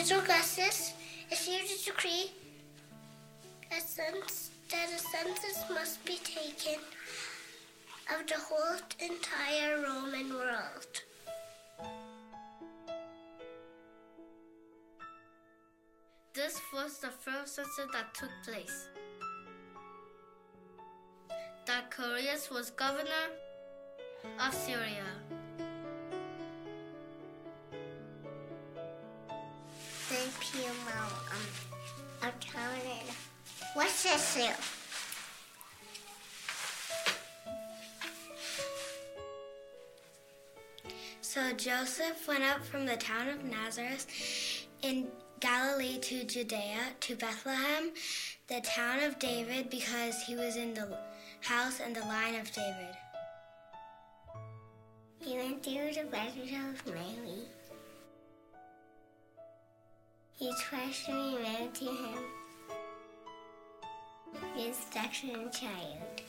His Augustus issued a decree that a census must be taken of the whole entire Roman world. This was the first census that took place. That Quirinius was governor of Syria. Um, What's this here? So Joseph went up from the town of Nazareth in Galilee to Judea, to Bethlehem, the town of David, because he was in the house and the line of David. He went through the bedroom of Mary. He trusted me to him, his second child.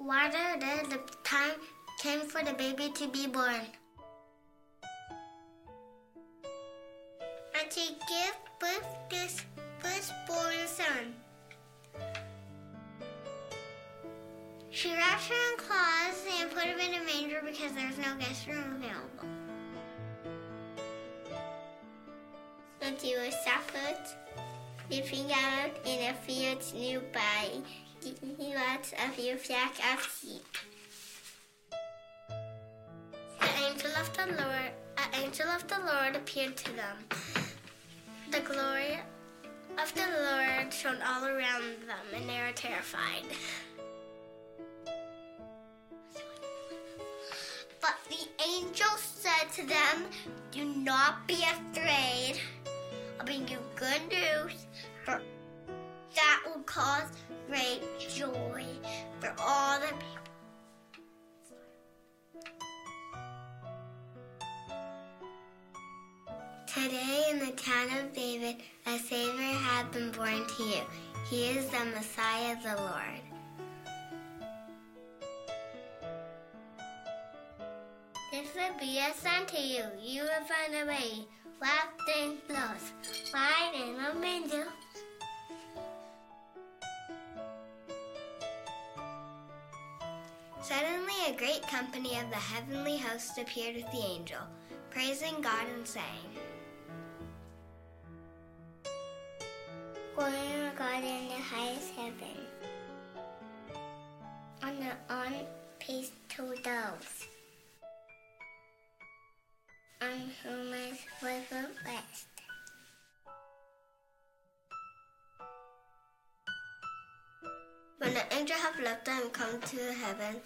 Water then the time came for the baby to be born. She wrapped her in cloths and put him in a manger because there was no guest room available. So he was suffered, living out in a field nearby. He was a few flock of sheep. The angel of the Lord, an angel of the Lord appeared to them. The glory of the Lord shone all around them, and they were terrified. But the angel said to them, Do not be afraid. I'll bring you good news for that will cause great joy for all the people. Today in the town of David, a Savior has been born to you. He is the Messiah, the Lord. Sign to you. You will find a way, wrapped in clothes, lying in a manger. Suddenly, a great company of the heavenly host appeared with the angel, praising God and saying, Glory to God in the highest heaven. On the on peace to those When the angel have left them and come to heaven,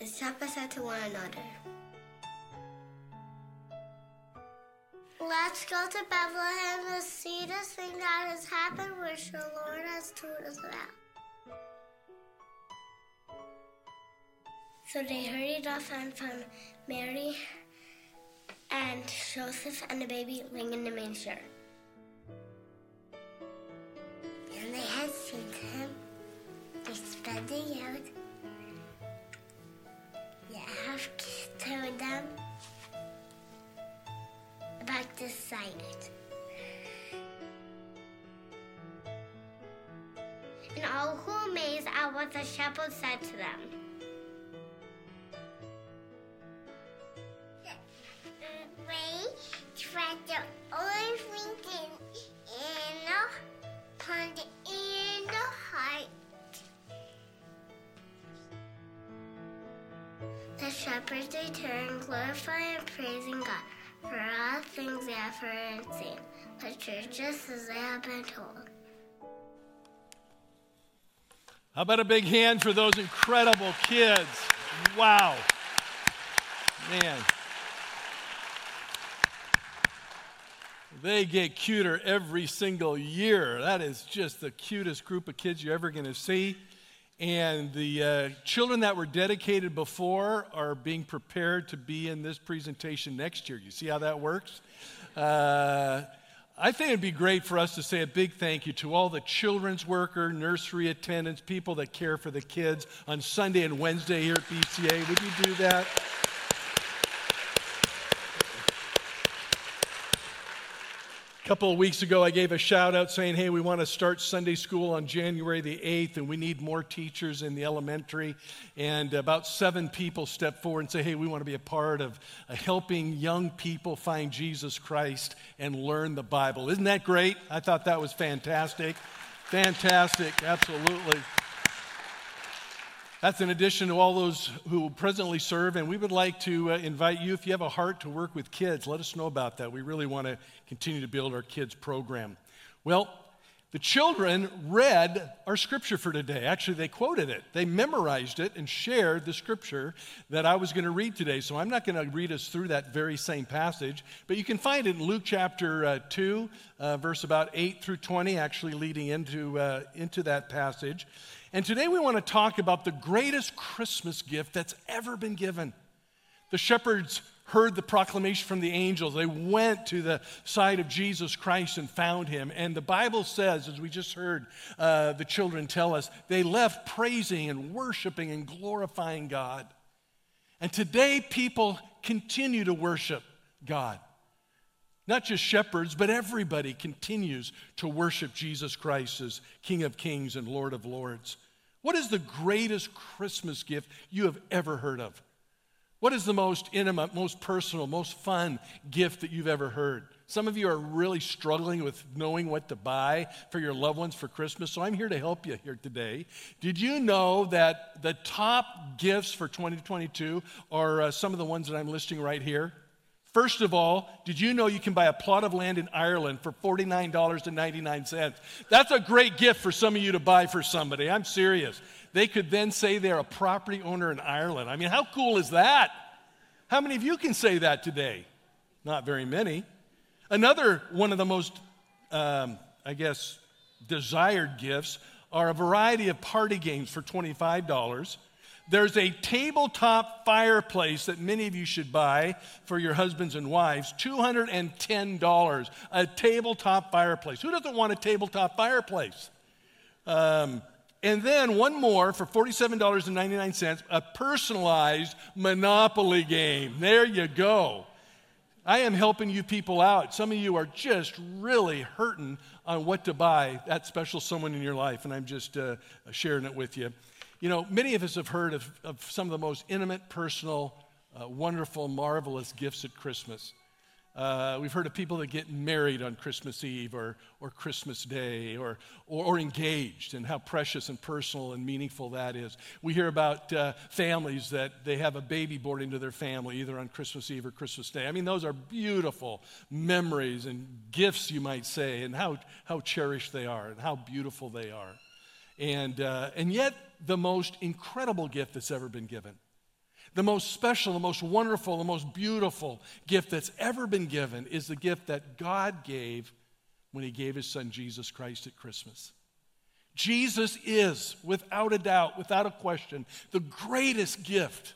the shepherds said to one another, Let's go to Bethlehem to see this thing that has happened, which the Lord has told us about. So they hurried off and found Mary and Joseph and the baby lying in the manger. And they had seen him. They spread the out. You have told them about the sight. And all who amazed at what the shepherd said to them. Shepherds returned, glorifying and praising God for all things they have heard and seen, which just as they have been told. How about a big hand for those incredible kids? Wow. Man. They get cuter every single year. That is just the cutest group of kids you're ever going to see. And the uh, children that were dedicated before are being prepared to be in this presentation next year. You see how that works? Uh, I think it'd be great for us to say a big thank you to all the children's worker, nursery attendants, people that care for the kids on Sunday and Wednesday here at BCA. Would you do that? A couple of weeks ago, I gave a shout out saying, hey, we want to start Sunday school on January the 8th, and we need more teachers in the elementary. And about seven people stepped forward and say, hey, we want to be a part of uh, helping young people find Jesus Christ and learn the Bible. Isn't that great? I thought that was fantastic. Fantastic, absolutely. That's in addition to all those who presently serve, and we would like to uh, invite you, if you have a heart to work with kids, let us know about that. We really want to continue to build our kids' program. Well, the children read our scripture for today. Actually, they quoted it. They memorized it and shared the scripture that I was going to read today. So I'm not going to read us through that very same passage, but you can find it in Luke chapter uh, 2, uh, verse about 8 through 20, actually leading into, uh, into that passage. And today we want to talk about the greatest Christmas gift that's ever been given. The shepherds heard the proclamation from the angels. They went to the side of Jesus Christ and found him. And the Bible says, as we just heard uh, the children tell us, they left praising and worshiping and glorifying God. And today, people continue to worship God. Not just shepherds, but everybody continues to worship Jesus Christ as King of Kings and Lord of Lords. What is the greatest Christmas gift you have ever heard of? What is the most intimate, most personal, most fun gift that you've ever heard? Some of you are really struggling with knowing what to buy for your loved ones for Christmas, so I'm here to help you here today. Did you know that the top gifts for 2022 are uh, some of the ones that I'm listing right here? First of all, did you know you can buy a plot of land in Ireland for $49.99? That's a great gift for some of you to buy for somebody. I'm serious. They could then say they're a property owner in Ireland. I mean, how cool is that? How many of you can say that today? Not very many. Another one of the most, um, I guess, desired gifts are a variety of party games for $25. There's a tabletop fireplace that many of you should buy for your husbands and wives. $210. A tabletop fireplace. Who doesn't want a tabletop fireplace? Um, and then one more for $47.99, a personalized Monopoly game. There you go. I am helping you people out. Some of you are just really hurting on what to buy, that special someone in your life, and I'm just uh, sharing it with you. You know, many of us have heard of, of some of the most intimate, personal, uh, wonderful, marvelous gifts at Christmas. Uh, we've heard of people that get married on Christmas Eve or, or Christmas Day or, or, or, engaged and how precious and personal and meaningful that is. We hear about uh, families that they have a baby born into their family either on Christmas Eve or Christmas Day. I mean, those are beautiful memories and gifts, you might say, and how, how cherished they are and how beautiful they are. And, uh, and yet, the most incredible gift that's ever been given. The most special, the most wonderful, the most beautiful gift that's ever been given is the gift that God gave when He gave His Son Jesus Christ at Christmas. Jesus is, without a doubt, without a question, the greatest gift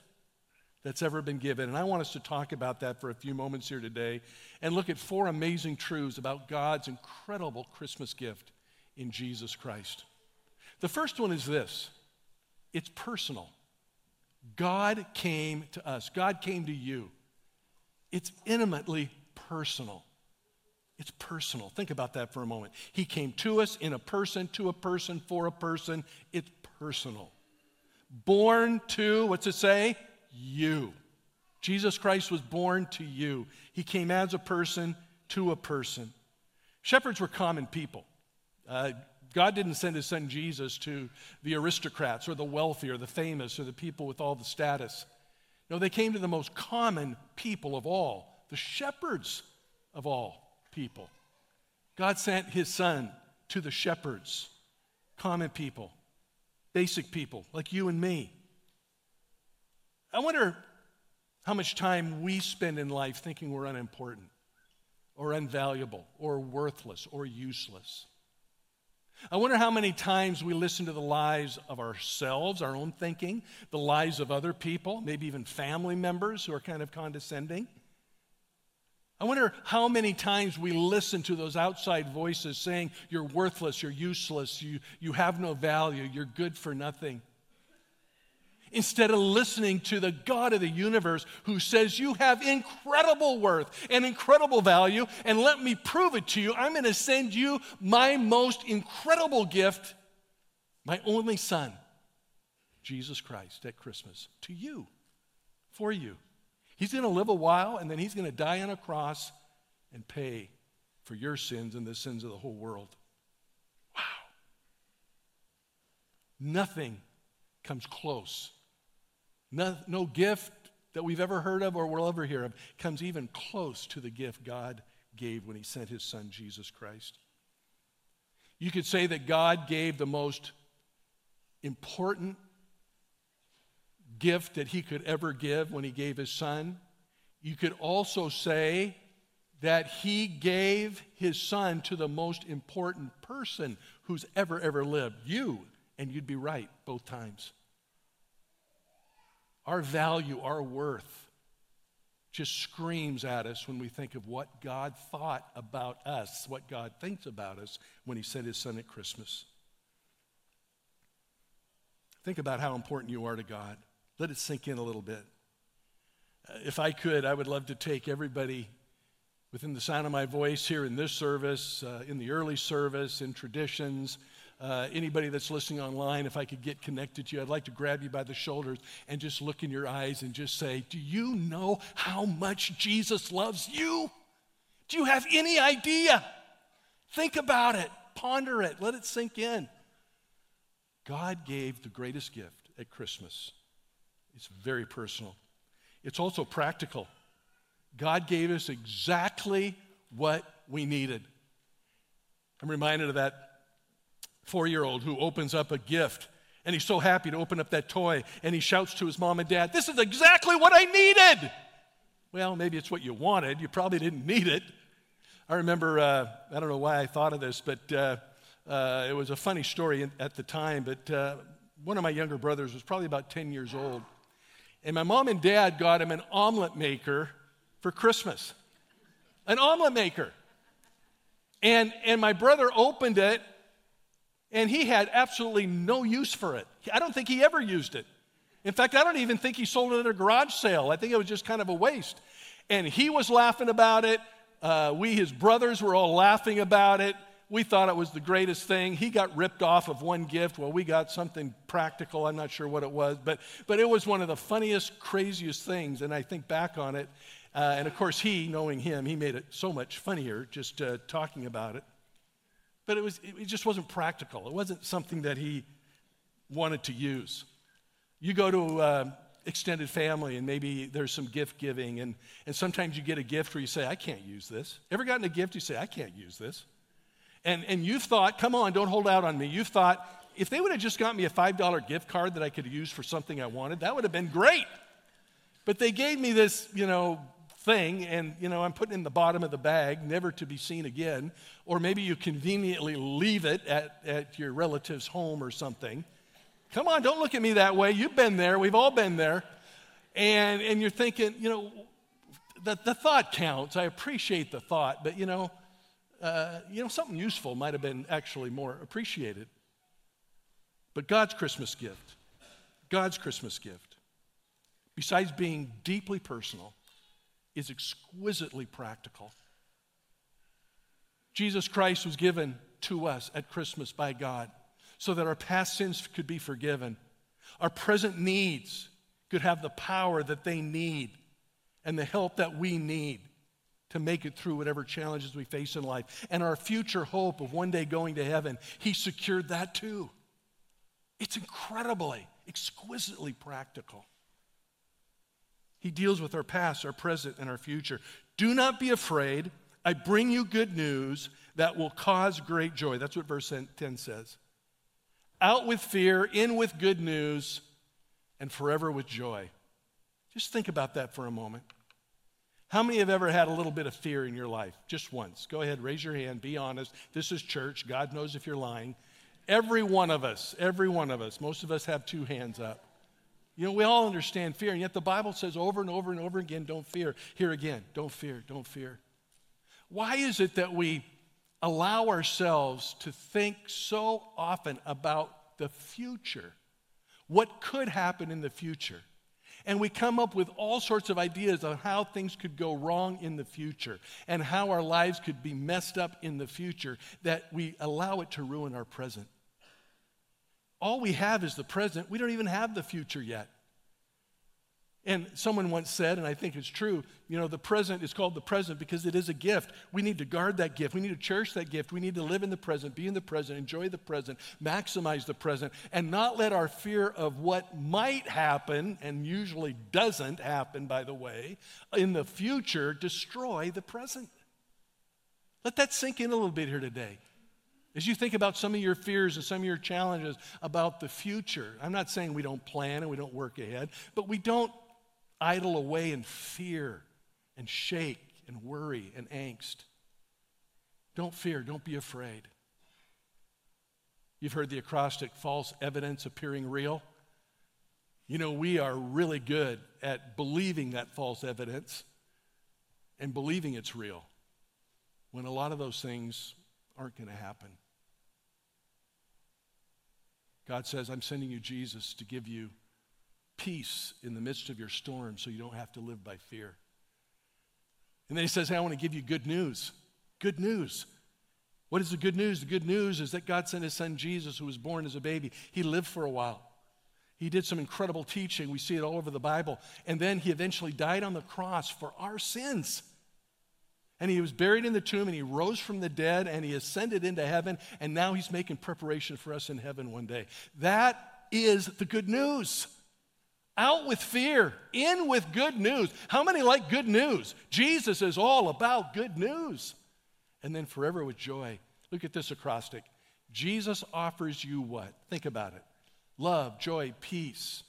that's ever been given. And I want us to talk about that for a few moments here today and look at four amazing truths about God's incredible Christmas gift in Jesus Christ. The first one is this it's personal. God came to us, God came to you. It's intimately personal. It's personal. Think about that for a moment. He came to us in a person, to a person, for a person. It's personal. Born to, what's it say? You. Jesus Christ was born to you. He came as a person to a person. Shepherds were common people. Uh, God didn't send his son Jesus to the aristocrats or the wealthy or the famous or the people with all the status. No, they came to the most common people of all, the shepherds of all people. God sent his son to the shepherds, common people, basic people like you and me. I wonder how much time we spend in life thinking we're unimportant or unvaluable or worthless or useless. I wonder how many times we listen to the lies of ourselves, our own thinking, the lies of other people, maybe even family members who are kind of condescending. I wonder how many times we listen to those outside voices saying, You're worthless, you're useless, you, you have no value, you're good for nothing. Instead of listening to the God of the universe who says, You have incredible worth and incredible value, and let me prove it to you. I'm going to send you my most incredible gift, my only son, Jesus Christ, at Christmas, to you, for you. He's going to live a while and then he's going to die on a cross and pay for your sins and the sins of the whole world. Wow. Nothing comes close. No, no gift that we've ever heard of or will ever hear of comes even close to the gift God gave when he sent his son Jesus Christ. You could say that God gave the most important gift that he could ever give when he gave his son. You could also say that he gave his son to the most important person who's ever, ever lived you, and you'd be right both times. Our value, our worth, just screams at us when we think of what God thought about us, what God thinks about us when He sent His Son at Christmas. Think about how important you are to God. Let it sink in a little bit. Uh, if I could, I would love to take everybody within the sound of my voice here in this service, uh, in the early service, in traditions, uh, anybody that's listening online, if I could get connected to you, I'd like to grab you by the shoulders and just look in your eyes and just say, Do you know how much Jesus loves you? Do you have any idea? Think about it, ponder it, let it sink in. God gave the greatest gift at Christmas it's very personal. It's also practical. God gave us exactly what we needed. I'm reminded of that four year old who opens up a gift and he's so happy to open up that toy and he shouts to his mom and dad, This is exactly what I needed. Well, maybe it's what you wanted. You probably didn't need it. I remember, uh, I don't know why I thought of this, but uh, uh, it was a funny story at the time. But uh, one of my younger brothers was probably about 10 years old. And my mom and dad got him an omelet maker for Christmas. An omelet maker. And, and my brother opened it, and he had absolutely no use for it. I don't think he ever used it. In fact, I don't even think he sold it at a garage sale. I think it was just kind of a waste. And he was laughing about it. Uh, we, his brothers, were all laughing about it. We thought it was the greatest thing. He got ripped off of one gift. Well, we got something practical. I'm not sure what it was, but, but it was one of the funniest, craziest things. And I think back on it. Uh, and of course, he, knowing him, he made it so much funnier just uh, talking about it. But it, was, it just wasn't practical. It wasn't something that he wanted to use. You go to uh, extended family and maybe there's some gift giving, and, and sometimes you get a gift where you say, I can't use this. Ever gotten a gift you say, I can't use this? And, and you've thought, come on, don't hold out on me. You've thought, if they would have just got me a $5 gift card that I could use for something I wanted, that would have been great. But they gave me this, you know, thing, and, you know, I'm putting in the bottom of the bag, never to be seen again. Or maybe you conveniently leave it at, at your relative's home or something. Come on, don't look at me that way. You've been there. We've all been there. And, and you're thinking, you know, the, the thought counts. I appreciate the thought, but, you know, uh, you know, something useful might have been actually more appreciated. But God's Christmas gift, God's Christmas gift, besides being deeply personal, is exquisitely practical. Jesus Christ was given to us at Christmas by God so that our past sins could be forgiven, our present needs could have the power that they need and the help that we need to make it through whatever challenges we face in life. And our future hope of one day going to heaven, He secured that too. It's incredibly, exquisitely practical. He deals with our past, our present, and our future. Do not be afraid. I bring you good news that will cause great joy. That's what verse 10 says. Out with fear, in with good news, and forever with joy. Just think about that for a moment. How many have ever had a little bit of fear in your life? Just once. Go ahead, raise your hand, be honest. This is church. God knows if you're lying. Every one of us, every one of us, most of us have two hands up. You know, we all understand fear, and yet the Bible says over and over and over again, don't fear. Here again, don't fear, don't fear. Why is it that we allow ourselves to think so often about the future? What could happen in the future? And we come up with all sorts of ideas on how things could go wrong in the future and how our lives could be messed up in the future that we allow it to ruin our present. All we have is the present. We don't even have the future yet. And someone once said, and I think it's true, you know, the present is called the present because it is a gift. We need to guard that gift. We need to cherish that gift. We need to live in the present, be in the present, enjoy the present, maximize the present, and not let our fear of what might happen, and usually doesn't happen, by the way, in the future destroy the present. Let that sink in a little bit here today. As you think about some of your fears and some of your challenges about the future, I'm not saying we don't plan and we don't work ahead, but we don't idle away in fear and shake and worry and angst. Don't fear, don't be afraid. You've heard the acrostic false evidence appearing real. You know, we are really good at believing that false evidence and believing it's real when a lot of those things aren't going to happen. God says, I'm sending you Jesus to give you peace in the midst of your storm so you don't have to live by fear. And then he says, Hey, I want to give you good news. Good news. What is the good news? The good news is that God sent his son Jesus, who was born as a baby. He lived for a while. He did some incredible teaching. We see it all over the Bible. And then he eventually died on the cross for our sins. And he was buried in the tomb and he rose from the dead and he ascended into heaven. And now he's making preparation for us in heaven one day. That is the good news. Out with fear, in with good news. How many like good news? Jesus is all about good news. And then forever with joy. Look at this acrostic. Jesus offers you what? Think about it love, joy, peace,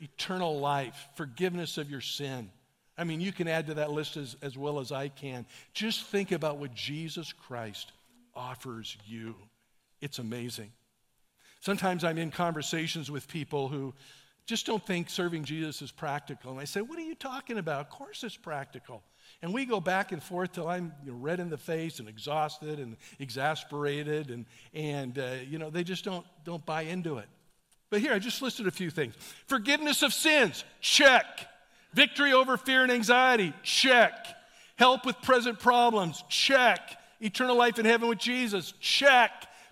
eternal life, forgiveness of your sin. I mean, you can add to that list as, as well as I can. Just think about what Jesus Christ offers you. It's amazing. Sometimes I'm in conversations with people who just don't think serving Jesus is practical. And I say, What are you talking about? Of course it's practical. And we go back and forth till I'm red in the face and exhausted and exasperated, and, and uh, you know, they just don't, don't buy into it. But here, I just listed a few things forgiveness of sins, check. Victory over fear and anxiety, check. Help with present problems, check. Eternal life in heaven with Jesus, check.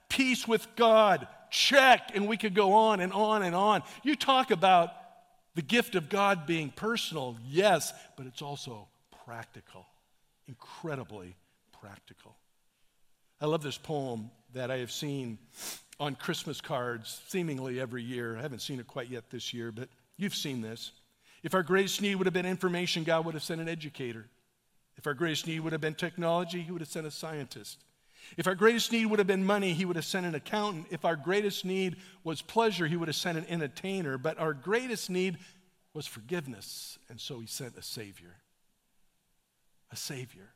Peace with God, check, and we could go on and on and on. You talk about the gift of God being personal, yes, but it's also practical, incredibly practical. I love this poem that I have seen on Christmas cards seemingly every year. I haven't seen it quite yet this year, but you've seen this. If our greatest need would have been information, God would have sent an educator. If our greatest need would have been technology, He would have sent a scientist. If our greatest need would have been money, he would have sent an accountant. If our greatest need was pleasure, he would have sent an entertainer. But our greatest need was forgiveness, and so he sent a Savior. A Savior.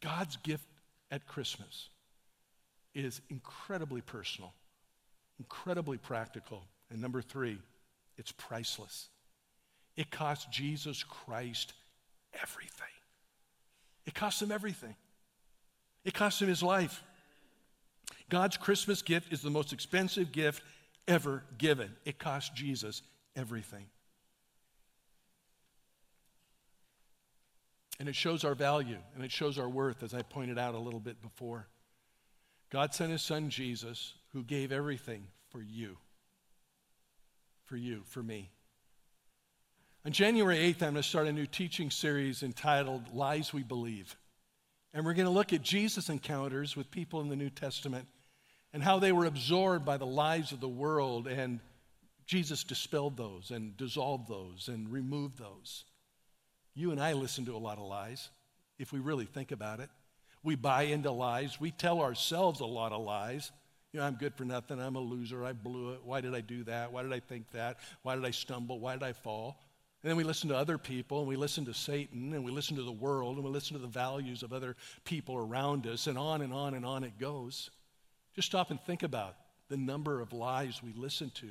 God's gift at Christmas is incredibly personal, incredibly practical. And number three, it's priceless. It cost Jesus Christ everything. It cost him everything. It cost him his life. God's Christmas gift is the most expensive gift ever given. It cost Jesus everything. And it shows our value and it shows our worth, as I pointed out a little bit before. God sent his son Jesus, who gave everything for you. For you, for me. On January 8th, I'm going to start a new teaching series entitled Lies We Believe. And we're going to look at Jesus' encounters with people in the New Testament and how they were absorbed by the lies of the world, and Jesus dispelled those and dissolved those and removed those. You and I listen to a lot of lies, if we really think about it. We buy into lies. We tell ourselves a lot of lies. You know, I'm good for nothing. I'm a loser. I blew it. Why did I do that? Why did I think that? Why did I stumble? Why did I fall? And then we listen to other people, and we listen to Satan, and we listen to the world, and we listen to the values of other people around us, and on and on and on it goes. Just stop and think about the number of lies we listen to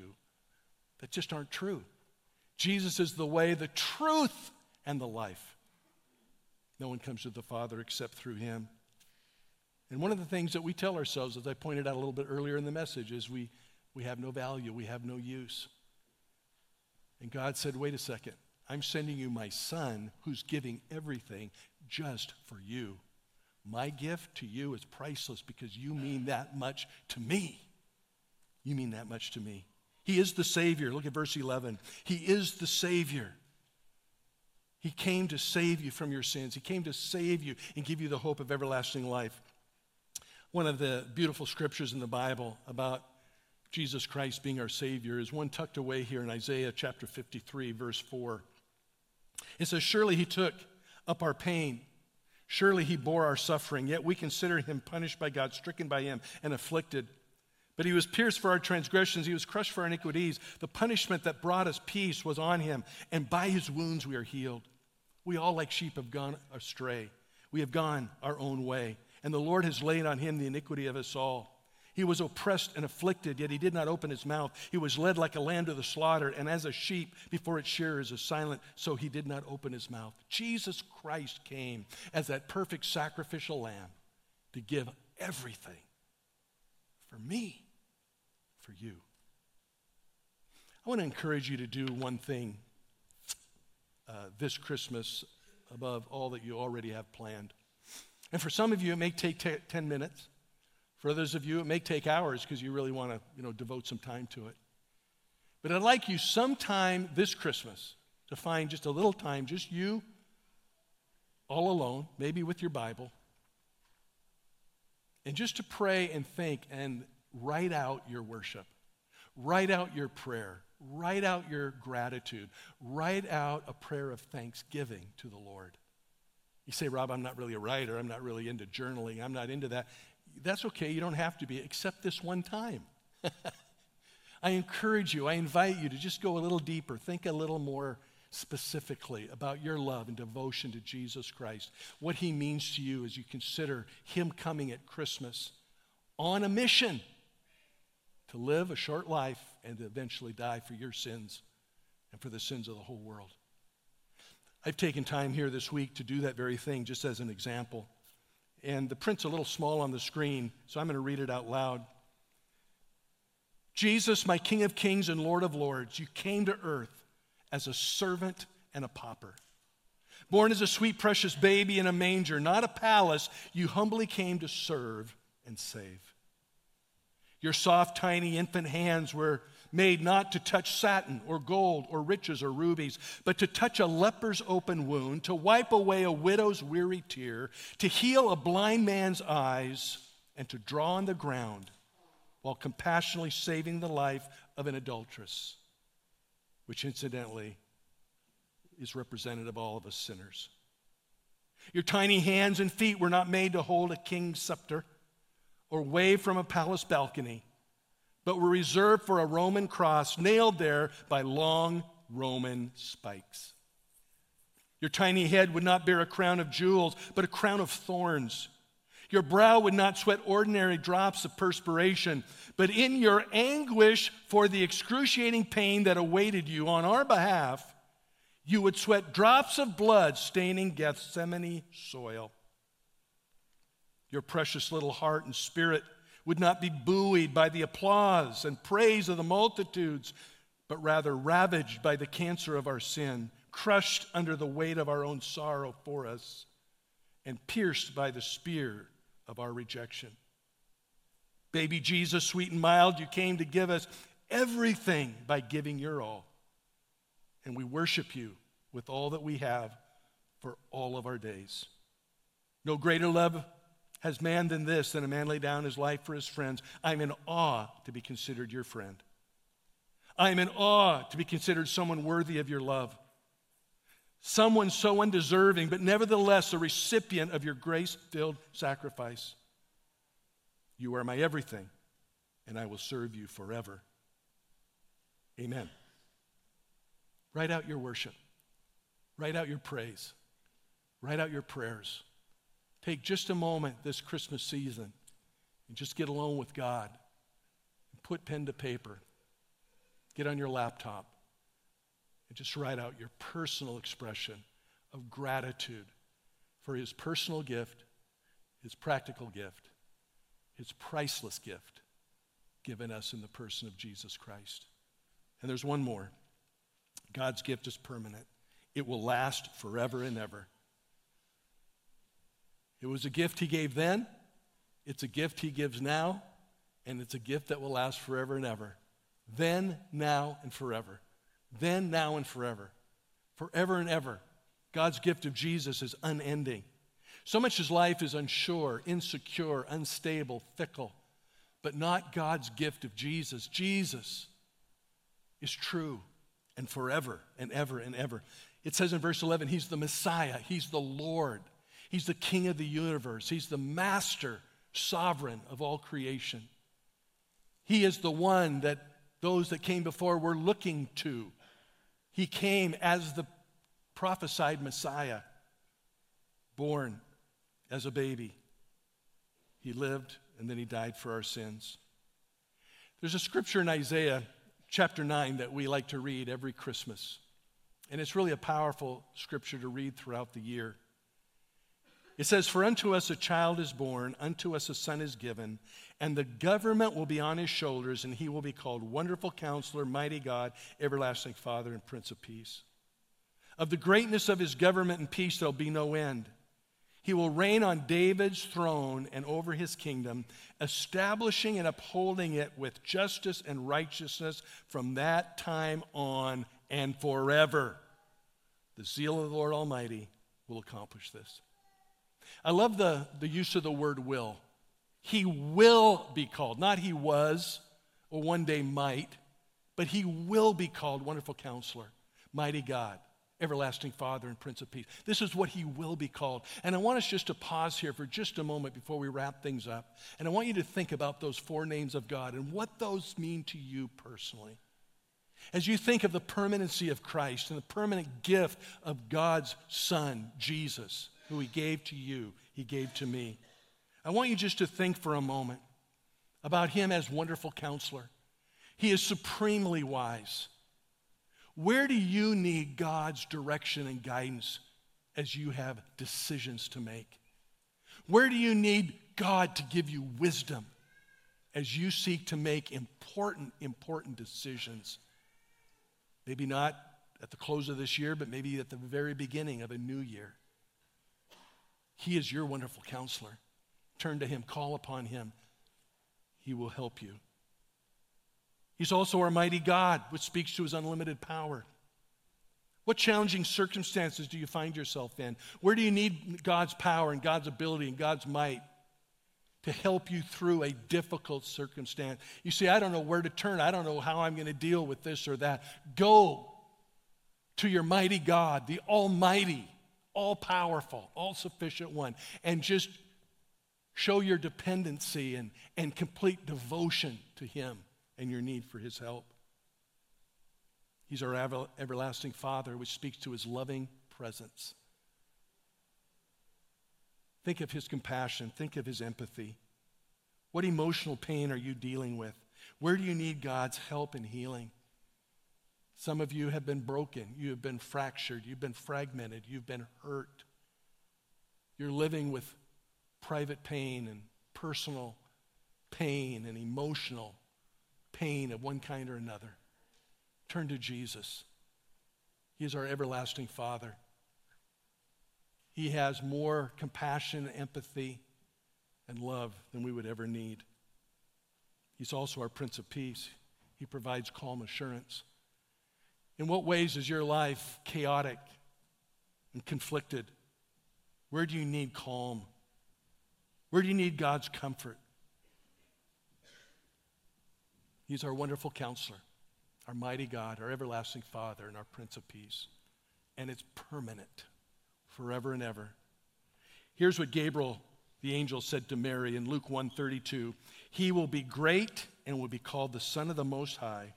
that just aren't true. Jesus is the way, the truth, and the life. No one comes to the Father except through him. And one of the things that we tell ourselves, as I pointed out a little bit earlier in the message, is we, we have no value, we have no use. And God said, wait a second, I'm sending you my son who's giving everything just for you. My gift to you is priceless because you mean that much to me. You mean that much to me. He is the Savior. Look at verse 11. He is the Savior. He came to save you from your sins. He came to save you and give you the hope of everlasting life. One of the beautiful scriptures in the Bible about Jesus Christ being our Savior is one tucked away here in Isaiah chapter 53, verse 4. It says, Surely He took up our pain. Surely He bore our suffering. Yet we consider Him punished by God, stricken by Him, and afflicted. But he was pierced for our transgressions, he was crushed for our iniquities. The punishment that brought us peace was on him, and by his wounds we are healed. We all, like sheep, have gone astray. We have gone our own way, and the Lord has laid on him the iniquity of us all. He was oppressed and afflicted, yet he did not open his mouth. He was led like a lamb to the slaughter, and as a sheep before its shearers is silent, so he did not open his mouth. Jesus Christ came as that perfect sacrificial lamb to give everything for me, for you. I want to encourage you to do one thing uh, this Christmas above all that you already have planned. And for some of you, it may take t- 10 minutes. For others of you, it may take hours because you really want to you know, devote some time to it. But I'd like you sometime this Christmas to find just a little time, just you all alone, maybe with your Bible, and just to pray and think and write out your worship, write out your prayer, write out your gratitude, write out a prayer of thanksgiving to the Lord. You say, Rob, I'm not really a writer. I'm not really into journaling. I'm not into that. That's okay. You don't have to be, except this one time. I encourage you, I invite you to just go a little deeper, think a little more specifically about your love and devotion to Jesus Christ, what he means to you as you consider him coming at Christmas on a mission to live a short life and to eventually die for your sins and for the sins of the whole world. I've taken time here this week to do that very thing, just as an example. And the print's a little small on the screen, so I'm going to read it out loud. Jesus, my King of kings and Lord of lords, you came to earth as a servant and a pauper. Born as a sweet, precious baby in a manger, not a palace, you humbly came to serve and save. Your soft, tiny infant hands were made not to touch satin or gold or riches or rubies, but to touch a leper's open wound, to wipe away a widow's weary tear, to heal a blind man's eyes, and to draw on the ground while compassionately saving the life of an adulteress which incidentally is representative of all of us sinners. Your tiny hands and feet were not made to hold a king's scepter or wave from a palace balcony, but were reserved for a Roman cross nailed there by long Roman spikes. Your tiny head would not bear a crown of jewels, but a crown of thorns. Your brow would not sweat ordinary drops of perspiration, but in your anguish for the excruciating pain that awaited you on our behalf, you would sweat drops of blood staining Gethsemane soil. Your precious little heart and spirit would not be buoyed by the applause and praise of the multitudes, but rather ravaged by the cancer of our sin, crushed under the weight of our own sorrow for us, and pierced by the spear of our rejection. Baby Jesus, sweet and mild, you came to give us everything by giving your all. And we worship you with all that we have for all of our days. No greater love has man than this, than a man lay down his life for his friends. I'm in awe to be considered your friend. I'm in awe to be considered someone worthy of your love someone so undeserving, but nevertheless a recipient of your grace filled sacrifice. You are my everything, and I will serve you forever. Amen. Write out your worship, write out your praise, write out your prayers. Take just a moment this Christmas season and just get alone with God. Put pen to paper. Get on your laptop and just write out your personal expression of gratitude for his personal gift, his practical gift, his priceless gift given us in the person of Jesus Christ. And there's one more God's gift is permanent, it will last forever and ever. It was a gift he gave then, it's a gift he gives now, and it's a gift that will last forever and ever. Then, now, and forever. Then, now, and forever. Forever and ever. God's gift of Jesus is unending. So much as life is unsure, insecure, unstable, fickle, but not God's gift of Jesus. Jesus is true and forever and ever and ever. It says in verse 11, He's the Messiah, He's the Lord, He's the King of the universe, He's the Master, sovereign of all creation. He is the one that those that came before were looking to. He came as the prophesied Messiah, born as a baby. He lived and then he died for our sins. There's a scripture in Isaiah chapter 9 that we like to read every Christmas. And it's really a powerful scripture to read throughout the year. It says, For unto us a child is born, unto us a son is given, and the government will be on his shoulders, and he will be called Wonderful Counselor, Mighty God, Everlasting Father, and Prince of Peace. Of the greatness of his government and peace, there'll be no end. He will reign on David's throne and over his kingdom, establishing and upholding it with justice and righteousness from that time on and forever. The zeal of the Lord Almighty will accomplish this. I love the, the use of the word will. He will be called, not he was or one day might, but he will be called Wonderful Counselor, Mighty God, Everlasting Father, and Prince of Peace. This is what he will be called. And I want us just to pause here for just a moment before we wrap things up. And I want you to think about those four names of God and what those mean to you personally. As you think of the permanency of Christ and the permanent gift of God's Son, Jesus, who he gave to you, he gave to me. I want you just to think for a moment about him as wonderful counselor. He is supremely wise. Where do you need God's direction and guidance as you have decisions to make? Where do you need God to give you wisdom as you seek to make important, important decisions? Maybe not at the close of this year, but maybe at the very beginning of a new year. He is your wonderful counselor. Turn to him, call upon him. He will help you. He's also our mighty God, which speaks to his unlimited power. What challenging circumstances do you find yourself in? Where do you need God's power and God's ability and God's might to help you through a difficult circumstance? You see, I don't know where to turn. I don't know how I'm going to deal with this or that. Go to your mighty God, the Almighty, all powerful, all sufficient one, and just show your dependency and, and complete devotion to Him and your need for His help. He's our ever, everlasting Father, which speaks to His loving presence. Think of His compassion, think of His empathy. What emotional pain are you dealing with? Where do you need God's help and healing? Some of you have been broken. You have been fractured. You've been fragmented. You've been hurt. You're living with private pain and personal pain and emotional pain of one kind or another. Turn to Jesus. He is our everlasting Father. He has more compassion, empathy, and love than we would ever need. He's also our Prince of Peace. He provides calm assurance. In what ways is your life chaotic and conflicted? Where do you need calm? Where do you need God's comfort? He's our wonderful counselor, our mighty God, our everlasting Father, and our Prince of Peace. And it's permanent, forever and ever. Here's what Gabriel, the angel, said to Mary in Luke 1:32. He will be great and will be called the Son of the Most High.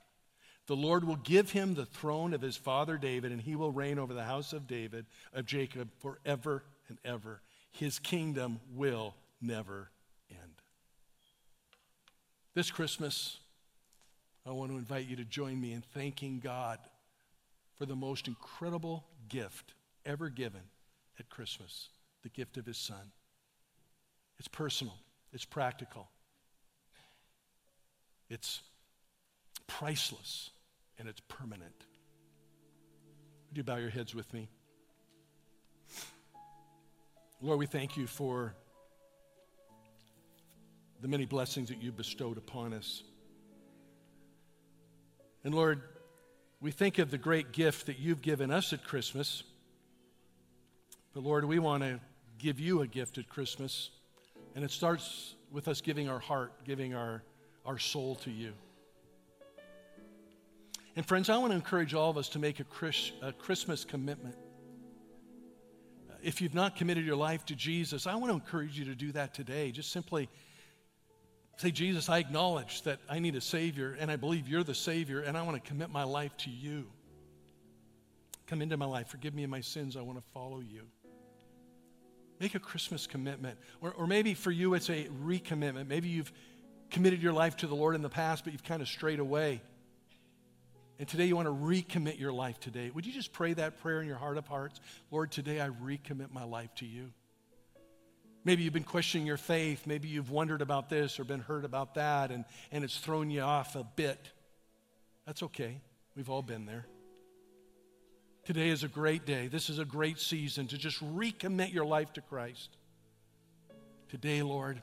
The Lord will give him the throne of his father David, and he will reign over the house of David, of Jacob, forever and ever. His kingdom will never end. This Christmas, I want to invite you to join me in thanking God for the most incredible gift ever given at Christmas the gift of his son. It's personal, it's practical, it's priceless, and it's permanent. Would you bow your heads with me? Lord, we thank you for the many blessings that you bestowed upon us. And Lord, we think of the great gift that you've given us at Christmas. But Lord, we want to give you a gift at Christmas. And it starts with us giving our heart, giving our, our soul to you. And friends, I want to encourage all of us to make a, Chris, a Christmas commitment. Uh, if you've not committed your life to Jesus, I want to encourage you to do that today. Just simply say, Jesus, I acknowledge that I need a Savior, and I believe you're the Savior, and I want to commit my life to you. Come into my life. Forgive me of my sins. I want to follow you. Make a Christmas commitment. Or, or maybe for you, it's a recommitment. Maybe you've committed your life to the Lord in the past, but you've kind of strayed away. And today you want to recommit your life today. Would you just pray that prayer in your heart of hearts? Lord, today I recommit my life to you. Maybe you've been questioning your faith. Maybe you've wondered about this or been hurt about that, and, and it's thrown you off a bit. That's okay. We've all been there. Today is a great day. This is a great season to just recommit your life to Christ. Today, Lord,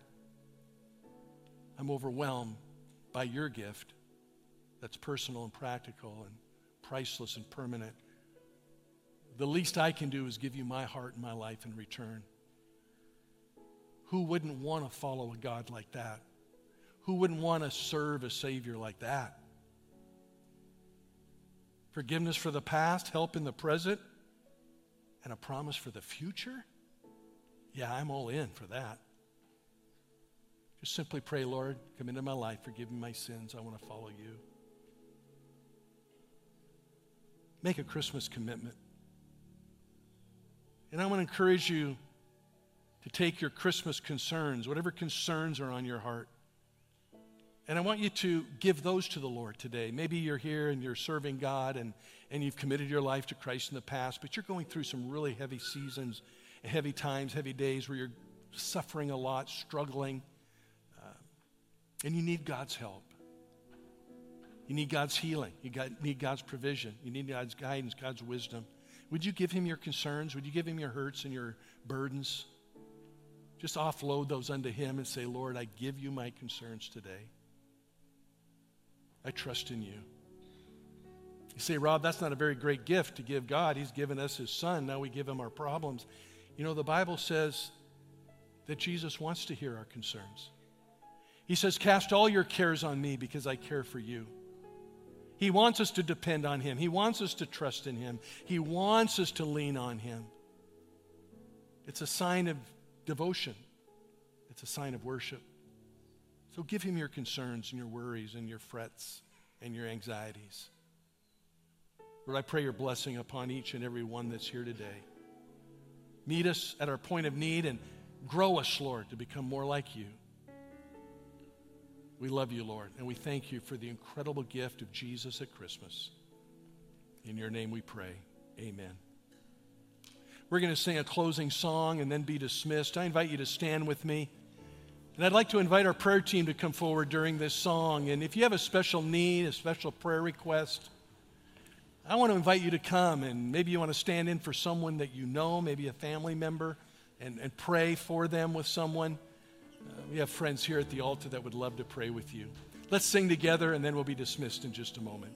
I'm overwhelmed by your gift that's personal and practical and priceless and permanent. The least I can do is give you my heart and my life in return. Who wouldn't want to follow a God like that? Who wouldn't want to serve a Savior like that? Forgiveness for the past, help in the present, and a promise for the future? Yeah, I'm all in for that. Just simply pray, Lord, come into my life, forgive me my sins. I want to follow you. Make a Christmas commitment. And I want to encourage you to take your Christmas concerns, whatever concerns are on your heart, and I want you to give those to the Lord today. Maybe you're here and you're serving God and, and you've committed your life to Christ in the past, but you're going through some really heavy seasons, heavy times, heavy days where you're suffering a lot, struggling, uh, and you need God's help. You need God's healing. You need God's provision. You need God's guidance, God's wisdom. Would you give Him your concerns? Would you give Him your hurts and your burdens? Just offload those unto Him and say, Lord, I give you my concerns today. I trust in you. You say, Rob, that's not a very great gift to give God. He's given us His Son. Now we give Him our problems. You know, the Bible says that Jesus wants to hear our concerns. He says, Cast all your cares on me because I care for you. He wants us to depend on Him. He wants us to trust in Him. He wants us to lean on Him. It's a sign of devotion, it's a sign of worship. So give Him your concerns and your worries and your frets and your anxieties. Lord, I pray your blessing upon each and every one that's here today. Meet us at our point of need and grow us, Lord, to become more like you. We love you, Lord, and we thank you for the incredible gift of Jesus at Christmas. In your name we pray. Amen. We're going to sing a closing song and then be dismissed. I invite you to stand with me. And I'd like to invite our prayer team to come forward during this song. And if you have a special need, a special prayer request, I want to invite you to come and maybe you want to stand in for someone that you know, maybe a family member, and, and pray for them with someone. We have friends here at the altar that would love to pray with you. Let's sing together and then we'll be dismissed in just a moment.